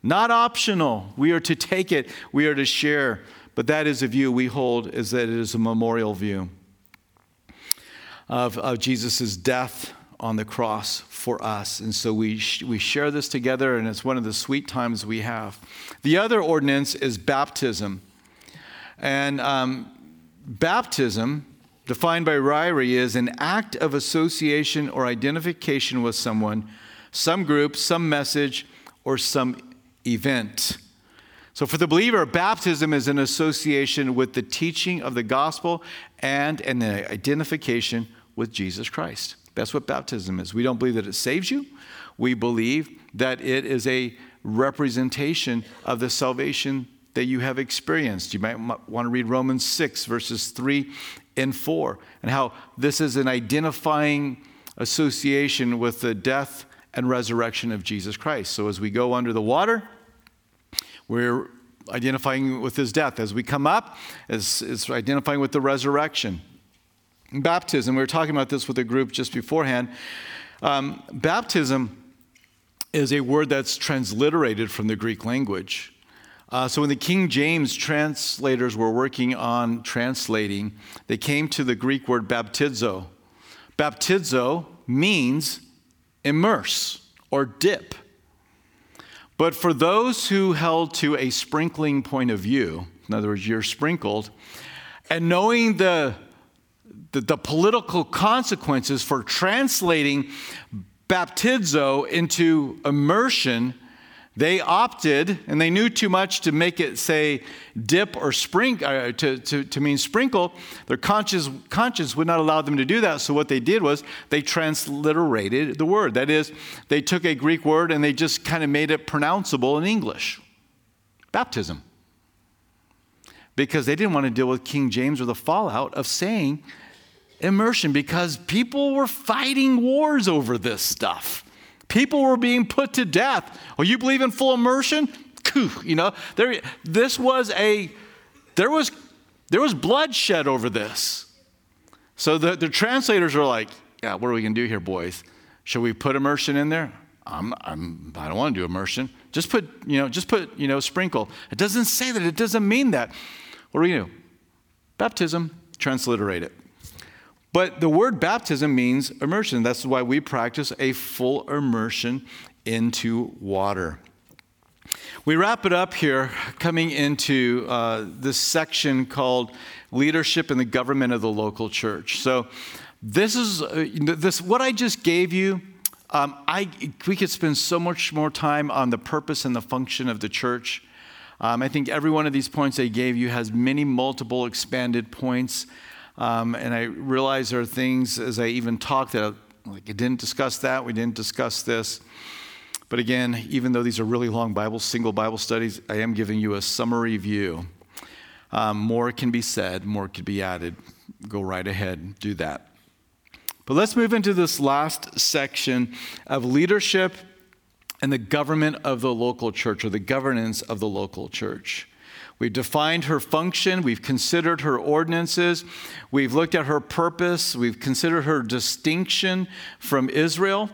S1: not optional. We are to take it, we are to share. But that is a view we hold, is that it is a memorial view of, of Jesus' death on the cross for us. And so we, sh- we share this together, and it's one of the sweet times we have. The other ordinance is baptism. And um, baptism, defined by Ryrie, is an act of association or identification with someone, some group, some message, or some event. So, for the believer, baptism is an association with the teaching of the gospel and an identification with Jesus Christ. That's what baptism is. We don't believe that it saves you, we believe that it is a representation of the salvation that you have experienced. You might want to read Romans 6, verses 3 and 4, and how this is an identifying association with the death and resurrection of Jesus Christ. So as we go under the water, we're identifying with his death. As we come up, it's, it's identifying with the resurrection. Baptism, we were talking about this with a group just beforehand. Um, baptism is a word that's transliterated from the Greek language. Uh, so when the King James translators were working on translating, they came to the Greek word baptizo. Baptizo means immerse or dip. But for those who held to a sprinkling point of view, in other words, you're sprinkled, and knowing the, the, the political consequences for translating baptizo into immersion, They opted, and they knew too much to make it say dip or sprinkle, uh, to, to, to mean sprinkle. Their conscience, conscience would not allow them to do that. So what they did was they transliterated the word. That is, they took a Greek word and they just kind of made it pronounceable in English baptism. Because they didn't want to deal with King James or the fallout of saying immersion because people were fighting wars over this stuff. People were being put to death. Oh, you believe in full immersion? You know, there, this was a, there was, there was bloodshed over this. So the, the translators are like, yeah, what are we going to do here, boys? Should we put immersion in there? I'm, I'm, I don't want to do immersion. Just put, you know, just put, you know, sprinkle. It doesn't say that. It doesn't mean that. What do we do? Baptism, transliterate it. But the word baptism means immersion. That's why we practice a full immersion into water. We wrap it up here, coming into uh, this section called Leadership in the Government of the Local Church. So, this is uh, this what I just gave you. Um, I, we could spend so much more time on the purpose and the function of the church. Um, I think every one of these points I gave you has many multiple expanded points. Um, and I realize there are things as I even talk that, like, I didn't discuss that, we didn't discuss this. But again, even though these are really long Bible, single Bible studies, I am giving you a summary view. Um, more can be said, more could be added. Go right ahead, do that. But let's move into this last section of leadership and the government of the local church or the governance of the local church. We've defined her function. We've considered her ordinances. We've looked at her purpose. We've considered her distinction from Israel.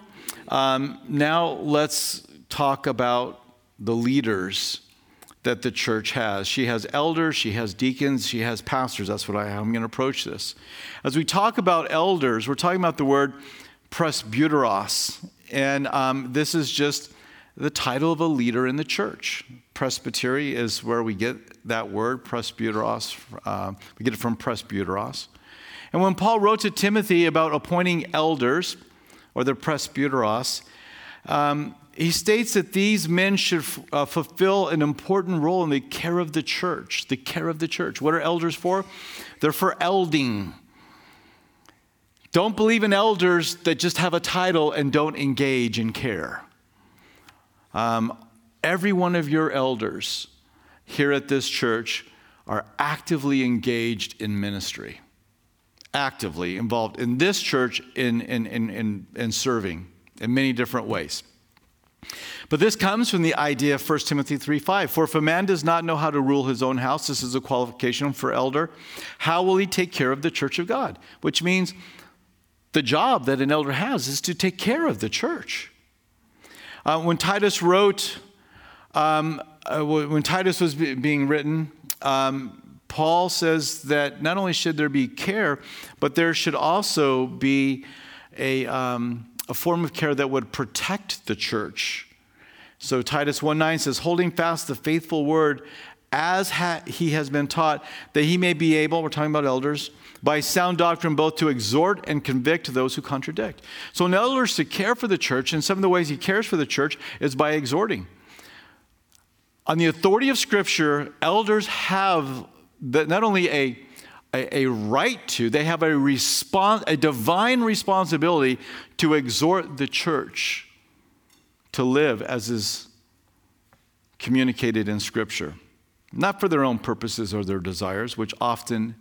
S1: Um, now let's talk about the leaders that the church has. She has elders, she has deacons, she has pastors. That's what I, I'm going to approach this. As we talk about elders, we're talking about the word presbyteros. And um, this is just the title of a leader in the church. Presbytery is where we get that word, presbyteros. Uh, we get it from presbyteros. And when Paul wrote to Timothy about appointing elders, or the presbyteros, um, he states that these men should uh, fulfill an important role in the care of the church. The care of the church. What are elders for? They're for elding. Don't believe in elders that just have a title and don't engage in care. Um, every one of your elders here at this church are actively engaged in ministry, actively involved in this church in, in, in, in, in serving in many different ways. But this comes from the idea of 1 Timothy 3:5. For if a man does not know how to rule his own house, this is a qualification for elder, how will he take care of the church of God? Which means the job that an elder has is to take care of the church. Uh, when Titus wrote, um, uh, when Titus was being written, um, Paul says that not only should there be care, but there should also be a, um, a form of care that would protect the church. So Titus 1:9 says, holding fast the faithful word as ha- he has been taught, that he may be able, we're talking about elders, by sound doctrine both to exhort and convict those who contradict. So, an elder is to care for the church, and some of the ways he cares for the church is by exhorting. On the authority of Scripture, elders have not only a, a, a right to, they have a, a divine responsibility to exhort the church to live as is communicated in Scripture. Not for their own purposes or their desires, which often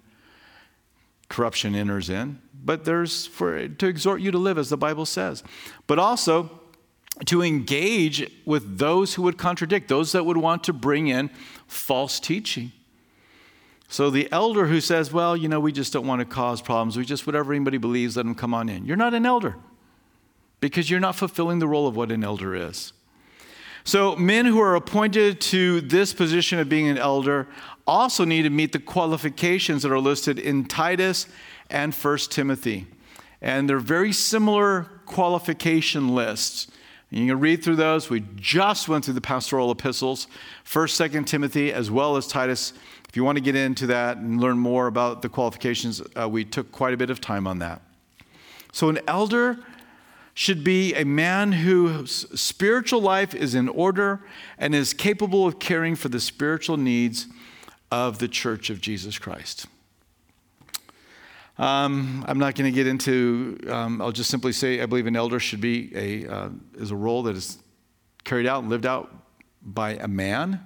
S1: corruption enters in, but there's for to exhort you to live as the Bible says. But also to engage with those who would contradict, those that would want to bring in false teaching. So the elder who says, well, you know, we just don't want to cause problems. We just, whatever anybody believes, let them come on in. You're not an elder because you're not fulfilling the role of what an elder is. So, men who are appointed to this position of being an elder also need to meet the qualifications that are listed in Titus and 1 Timothy. And they're very similar qualification lists. You can read through those. We just went through the pastoral epistles, 1st, 2nd Timothy, as well as Titus. If you want to get into that and learn more about the qualifications, uh, we took quite a bit of time on that. So, an elder should be a man whose spiritual life is in order and is capable of caring for the spiritual needs of the church of Jesus Christ. Um, I'm not going to get into. Um, I'll just simply say I believe an elder should be a uh, is a role that is carried out and lived out by a man.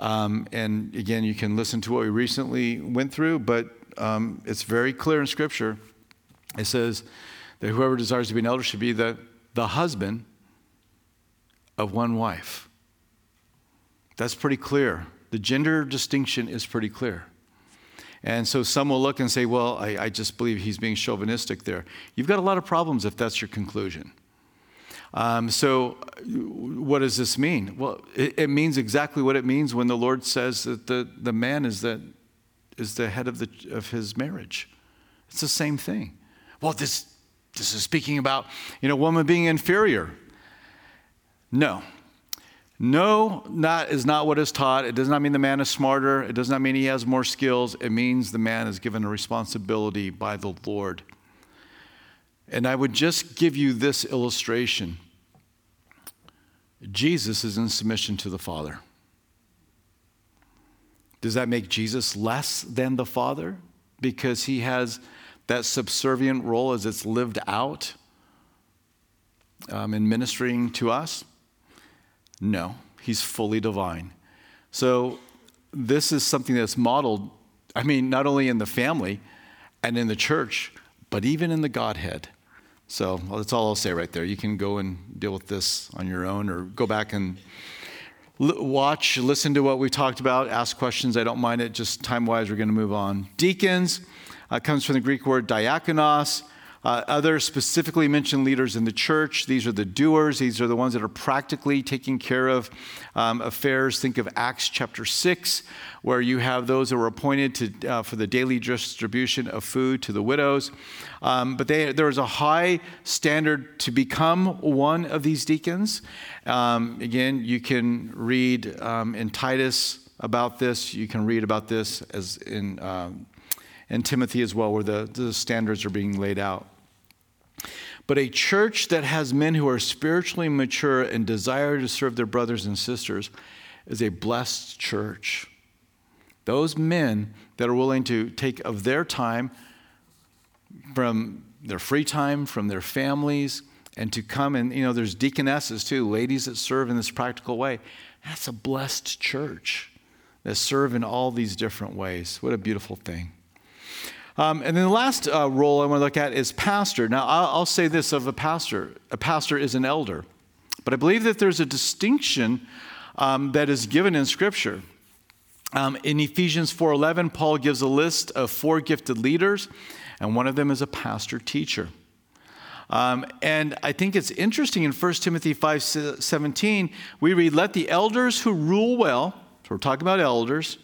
S1: Um, and again, you can listen to what we recently went through, but um, it's very clear in Scripture. It says that whoever desires to be an elder should be the, the husband of one wife. That's pretty clear. The gender distinction is pretty clear. And so some will look and say, well, I, I, just believe he's being chauvinistic there. You've got a lot of problems if that's your conclusion. Um, so, what does this mean? Well, it, it, means exactly what it means when the Lord says that the, the man is the, is the head of, the, of his marriage. It's the same thing. Well, this, this is speaking about, you know, woman being inferior. No, no, that is not what is taught. It does not mean the man is smarter. It does not mean he has more skills. It means the man is given a responsibility by the Lord. And I would just give you this illustration Jesus is in submission to the Father. Does that make Jesus less than the Father because he has that subservient role as it's lived out um, in ministering to us? No, he's fully divine. So, this is something that's modeled, I mean, not only in the family and in the church, but even in the Godhead. So, well, that's all I'll say right there. You can go and deal with this on your own or go back and watch, listen to what we talked about, ask questions. I don't mind it. Just time wise, we're going to move on. Deacons uh, comes from the Greek word diakonos. Uh, other specifically mentioned leaders in the church, these are the doers, these are the ones that are practically taking care of um, affairs. Think of Acts chapter 6, where you have those that were appointed to, uh, for the daily distribution of food to the widows. Um, but they, there is a high standard to become one of these deacons. Um, again, you can read um, in Titus about this, you can read about this as in. And Timothy as well, where the, the standards are being laid out. But a church that has men who are spiritually mature and desire to serve their brothers and sisters is a blessed church. Those men that are willing to take of their time from their free time, from their families, and to come and, you know, there's deaconesses too, ladies that serve in this practical way. That's a blessed church that serve in all these different ways. What a beautiful thing. Um, and then the last uh, role I want to look at is pastor. Now, I'll, I'll say this of a pastor a pastor is an elder, but I believe that there's a distinction um, that is given in Scripture. Um, in Ephesians 4:11, Paul gives a list of four gifted leaders, and one of them is a pastor teacher. Um, and I think it's interesting in 1 Timothy 5:17, we read, "Let the elders who rule well." So we're talking about elders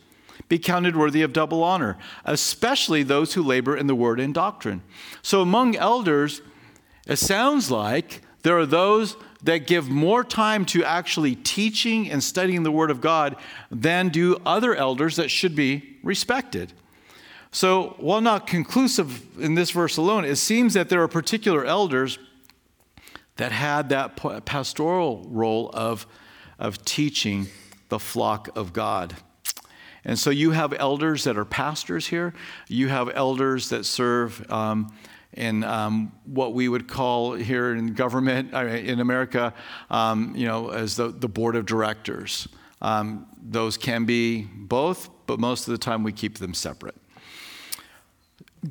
S1: be counted worthy of double honor, especially those who labor in the word and doctrine. So among elders, it sounds like there are those that give more time to actually teaching and studying the word of God than do other elders that should be respected. So, while not conclusive in this verse alone, it seems that there are particular elders that had that pastoral role of, of teaching the flock of God. And so you have elders that are pastors here. You have elders that serve um, in um, what we would call here in government in America, um, you know, as the, the board of directors. Um, those can be both, but most of the time we keep them separate.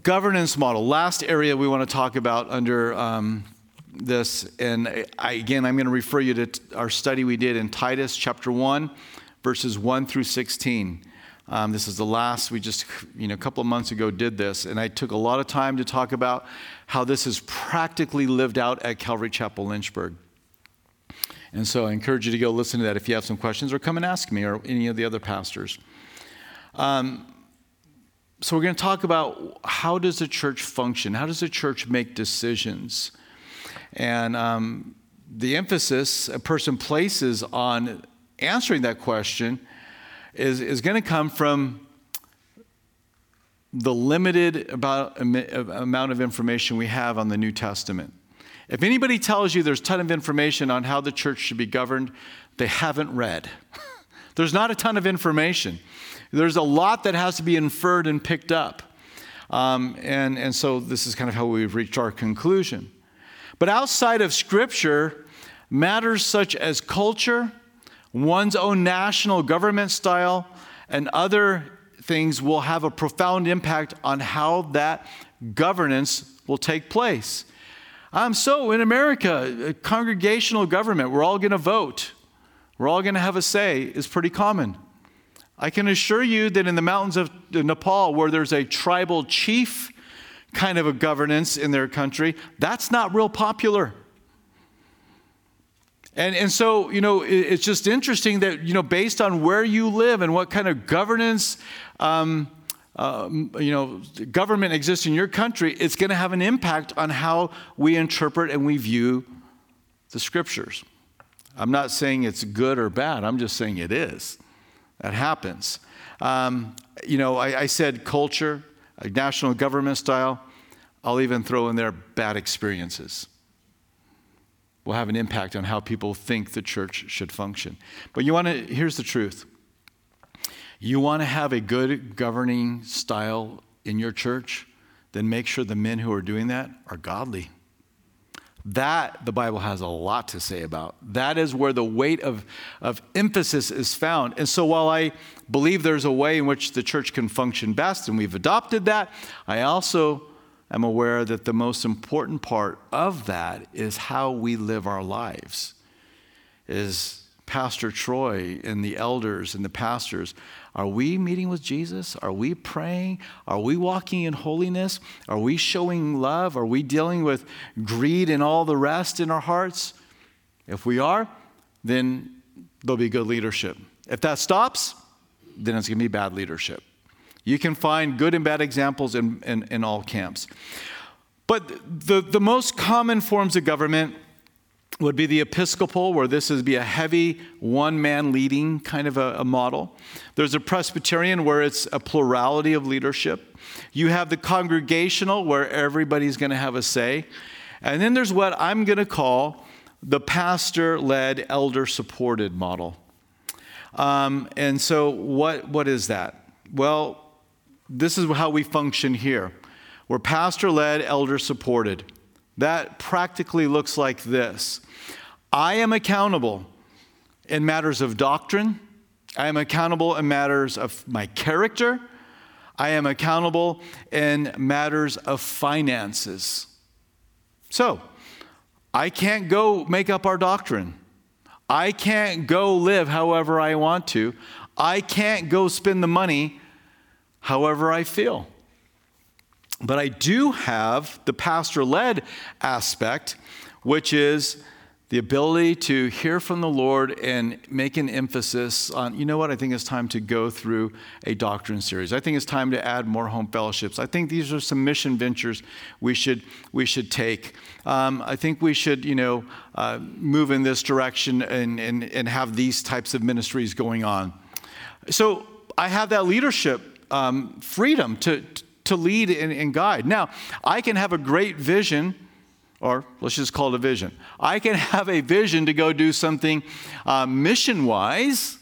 S1: Governance model. Last area we want to talk about under um, this, and I, again, I'm going to refer you to our study we did in Titus chapter 1, verses 1 through 16. Um, this is the last, we just, you know, a couple of months ago did this, and I took a lot of time to talk about how this is practically lived out at Calvary Chapel, Lynchburg. And so I encourage you to go listen to that if you have some questions, or come and ask me or any of the other pastors. Um, so we're going to talk about how does a church function? How does a church make decisions? And um, the emphasis a person places on answering that question is, is going to come from the limited about, amount of information we have on the New Testament. If anybody tells you there's a ton of information on how the church should be governed, they haven't read. there's not a ton of information. There's a lot that has to be inferred and picked up. Um, and, and so this is kind of how we've reached our conclusion. But outside of Scripture, matters such as culture, one's own national government style, and other things will have a profound impact on how that governance will take place. Um, so, in America, congregational government, we're all going to vote, we're all going to have a say, is pretty common. I can assure you that in the mountains of Nepal, where there's a tribal chief kind of a governance in their country, that's not real popular. And, and so, you know, it's just interesting that, you know, based on where you live and what kind of governance, um, uh, you know, government exists in your country, it's going to have an impact on how we interpret and we view the scriptures. I'm not saying it's good or bad, I'm just saying it is. That happens. Um, you know, I, I said culture, national government style. I'll even throw in there bad experiences will have an impact on how people think the church should function. But you want to, here's the truth. You want to have a good governing style in your church, then make sure the men who are doing that are godly. That the Bible has a lot to say about. That is where the weight of, of emphasis is found. And so while I believe there's a way in which the church can function best, and we've adopted that, I also am aware that the most important part of that is how we live our lives. Is Pastor Troy and the elders and the pastors, are we meeting with Jesus? Are we praying? Are we walking in holiness? Are we showing love? Are we dealing with greed and all the rest in our hearts? If we are, then there'll be good leadership. If that stops, then it's going to be bad leadership. You can find good and bad examples in, in, in all camps. But the, the most common forms of government would be the Episcopal, where this would be a heavy one man leading kind of a, a, model. There's a Presbyterian, where it's a plurality of leadership. You have the Congregational, where everybody's going to have a say. And then there's what I'm going to call the pastor led, elder supported model. Um, and so, what, what is that? Well, this is how we function here. We're pastor led, elder supported. That practically looks like this I am accountable in matters of doctrine, I am accountable in matters of my character, I am accountable in matters of finances. So, I can't go make up our doctrine. I can't go live however I want to. I can't go spend the money however I feel. But I do have the pastor led aspect, which is the ability to hear from the Lord and make an emphasis on, you know what, I think it's time to go through a doctrine series. I think it's time to add more home fellowships. I think these are some mission ventures we should, we should take. Um, I think we should, you know, uh, move in this direction and, and, and have these types of ministries going on. So I have that leadership um, freedom to, to lead and, and guide. Now, I can have a great vision or let's just call it a vision. I can have a vision to go do something uh, mission wise.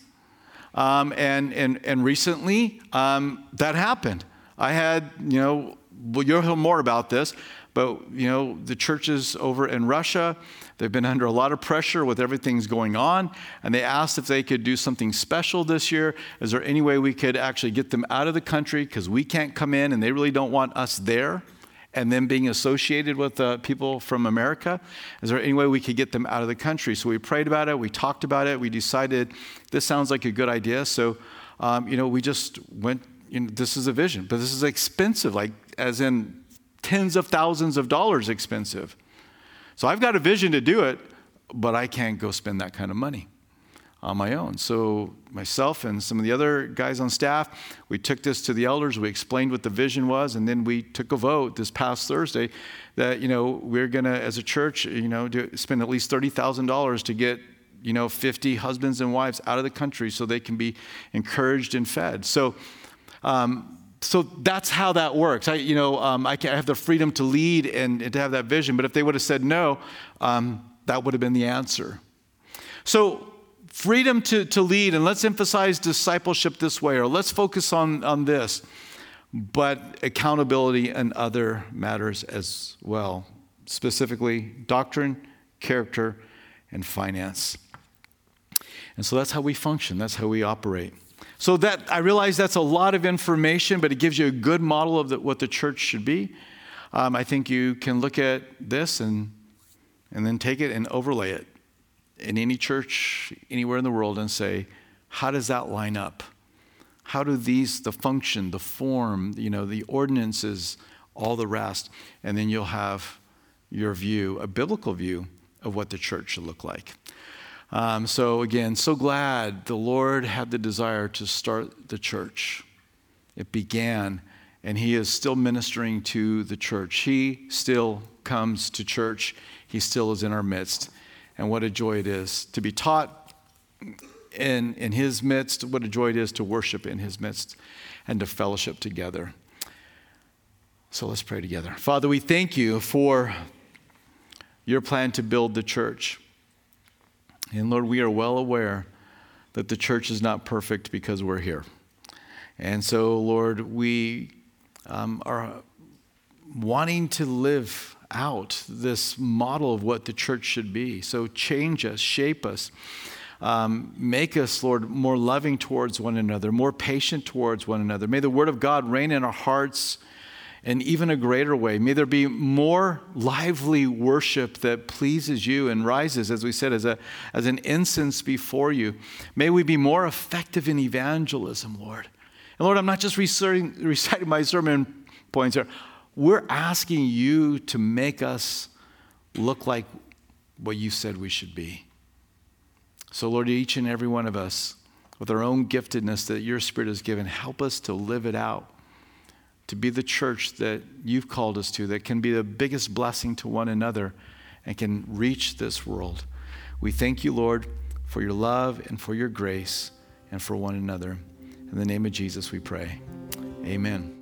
S1: Um, and, and, and recently um, that happened. I had, you know, well, you'll hear more about this, but, you know, the churches over in Russia, they've been under a lot of pressure with everything's going on. And they asked if they could do something special this year. Is there any way we could actually get them out of the country? Because we can't come in and they really don't want us there and then being associated with uh, people from America? Is there any way we could get them out of the country? So we prayed about it, we talked about it, we decided this sounds like a good idea. So, um, you know, we just went, you know, this is a vision, but this is expensive, like, as in tens of thousands of dollars expensive. So I've got a vision to do it, but I can't go spend that kind of money on my own. So myself and some of the other guys on staff, we took this to the elders, we explained what the vision was, and then we took a vote this past Thursday that, you know, we're going to, as a church, you know, do, spend at least $30,000 to get you know 50 husbands and wives out of the country so they can be encouraged and fed so um, so that's how that works. I, you know, um, I, can, I, have the freedom to lead and, and, to have that vision. But if they would have said no, um, that would have been the answer. So freedom to, to lead, and let's emphasize discipleship this way, or let's focus on, on this, but accountability and other matters as well, specifically doctrine, character, and finance. And so that's how we function, that's how we operate. So that I realize that's a lot of information, but it gives you a good model of the, what the church should be. Um, I think you can look at this and and then take it and overlay it in any church anywhere in the world and say, how does that line up? How do these, the function, the form, you know, the ordinances, all the rest, and then you'll have your view, a biblical view of what the church should look like. Um, so, again, so glad the Lord had the desire to start the church. It began, and He is still ministering to the church. He still comes to church, He still is in our midst. And what a joy it is to be taught in, in His midst, what a joy it is to worship in His midst and to fellowship together. So let's pray together. Father, we thank you for your plan to build the church. And Lord, we are well aware that the church is not perfect because we're here. And so, Lord, we um, are wanting to live out this model of what the church should be. So, change us, shape us. Um, make us, Lord, more loving towards one another, more patient towards one another. May the Word of God reign in our hearts in even a greater way. May there be more lively worship that pleases you and rises, as we said, as, a, as an incense before you. May we be more effective in evangelism, Lord. And Lord, I'm not just reciting, reciting my sermon points here. We're asking you to make us look like what you said we should be. So, Lord, each and every one of us, with our own giftedness that your Spirit has given, help us to live it out to be the church that you've called us to, that can be the biggest blessing to one another and can reach this world. We thank you, Lord, for your love and for your grace and for one another. In the name of Jesus, we pray. Amen.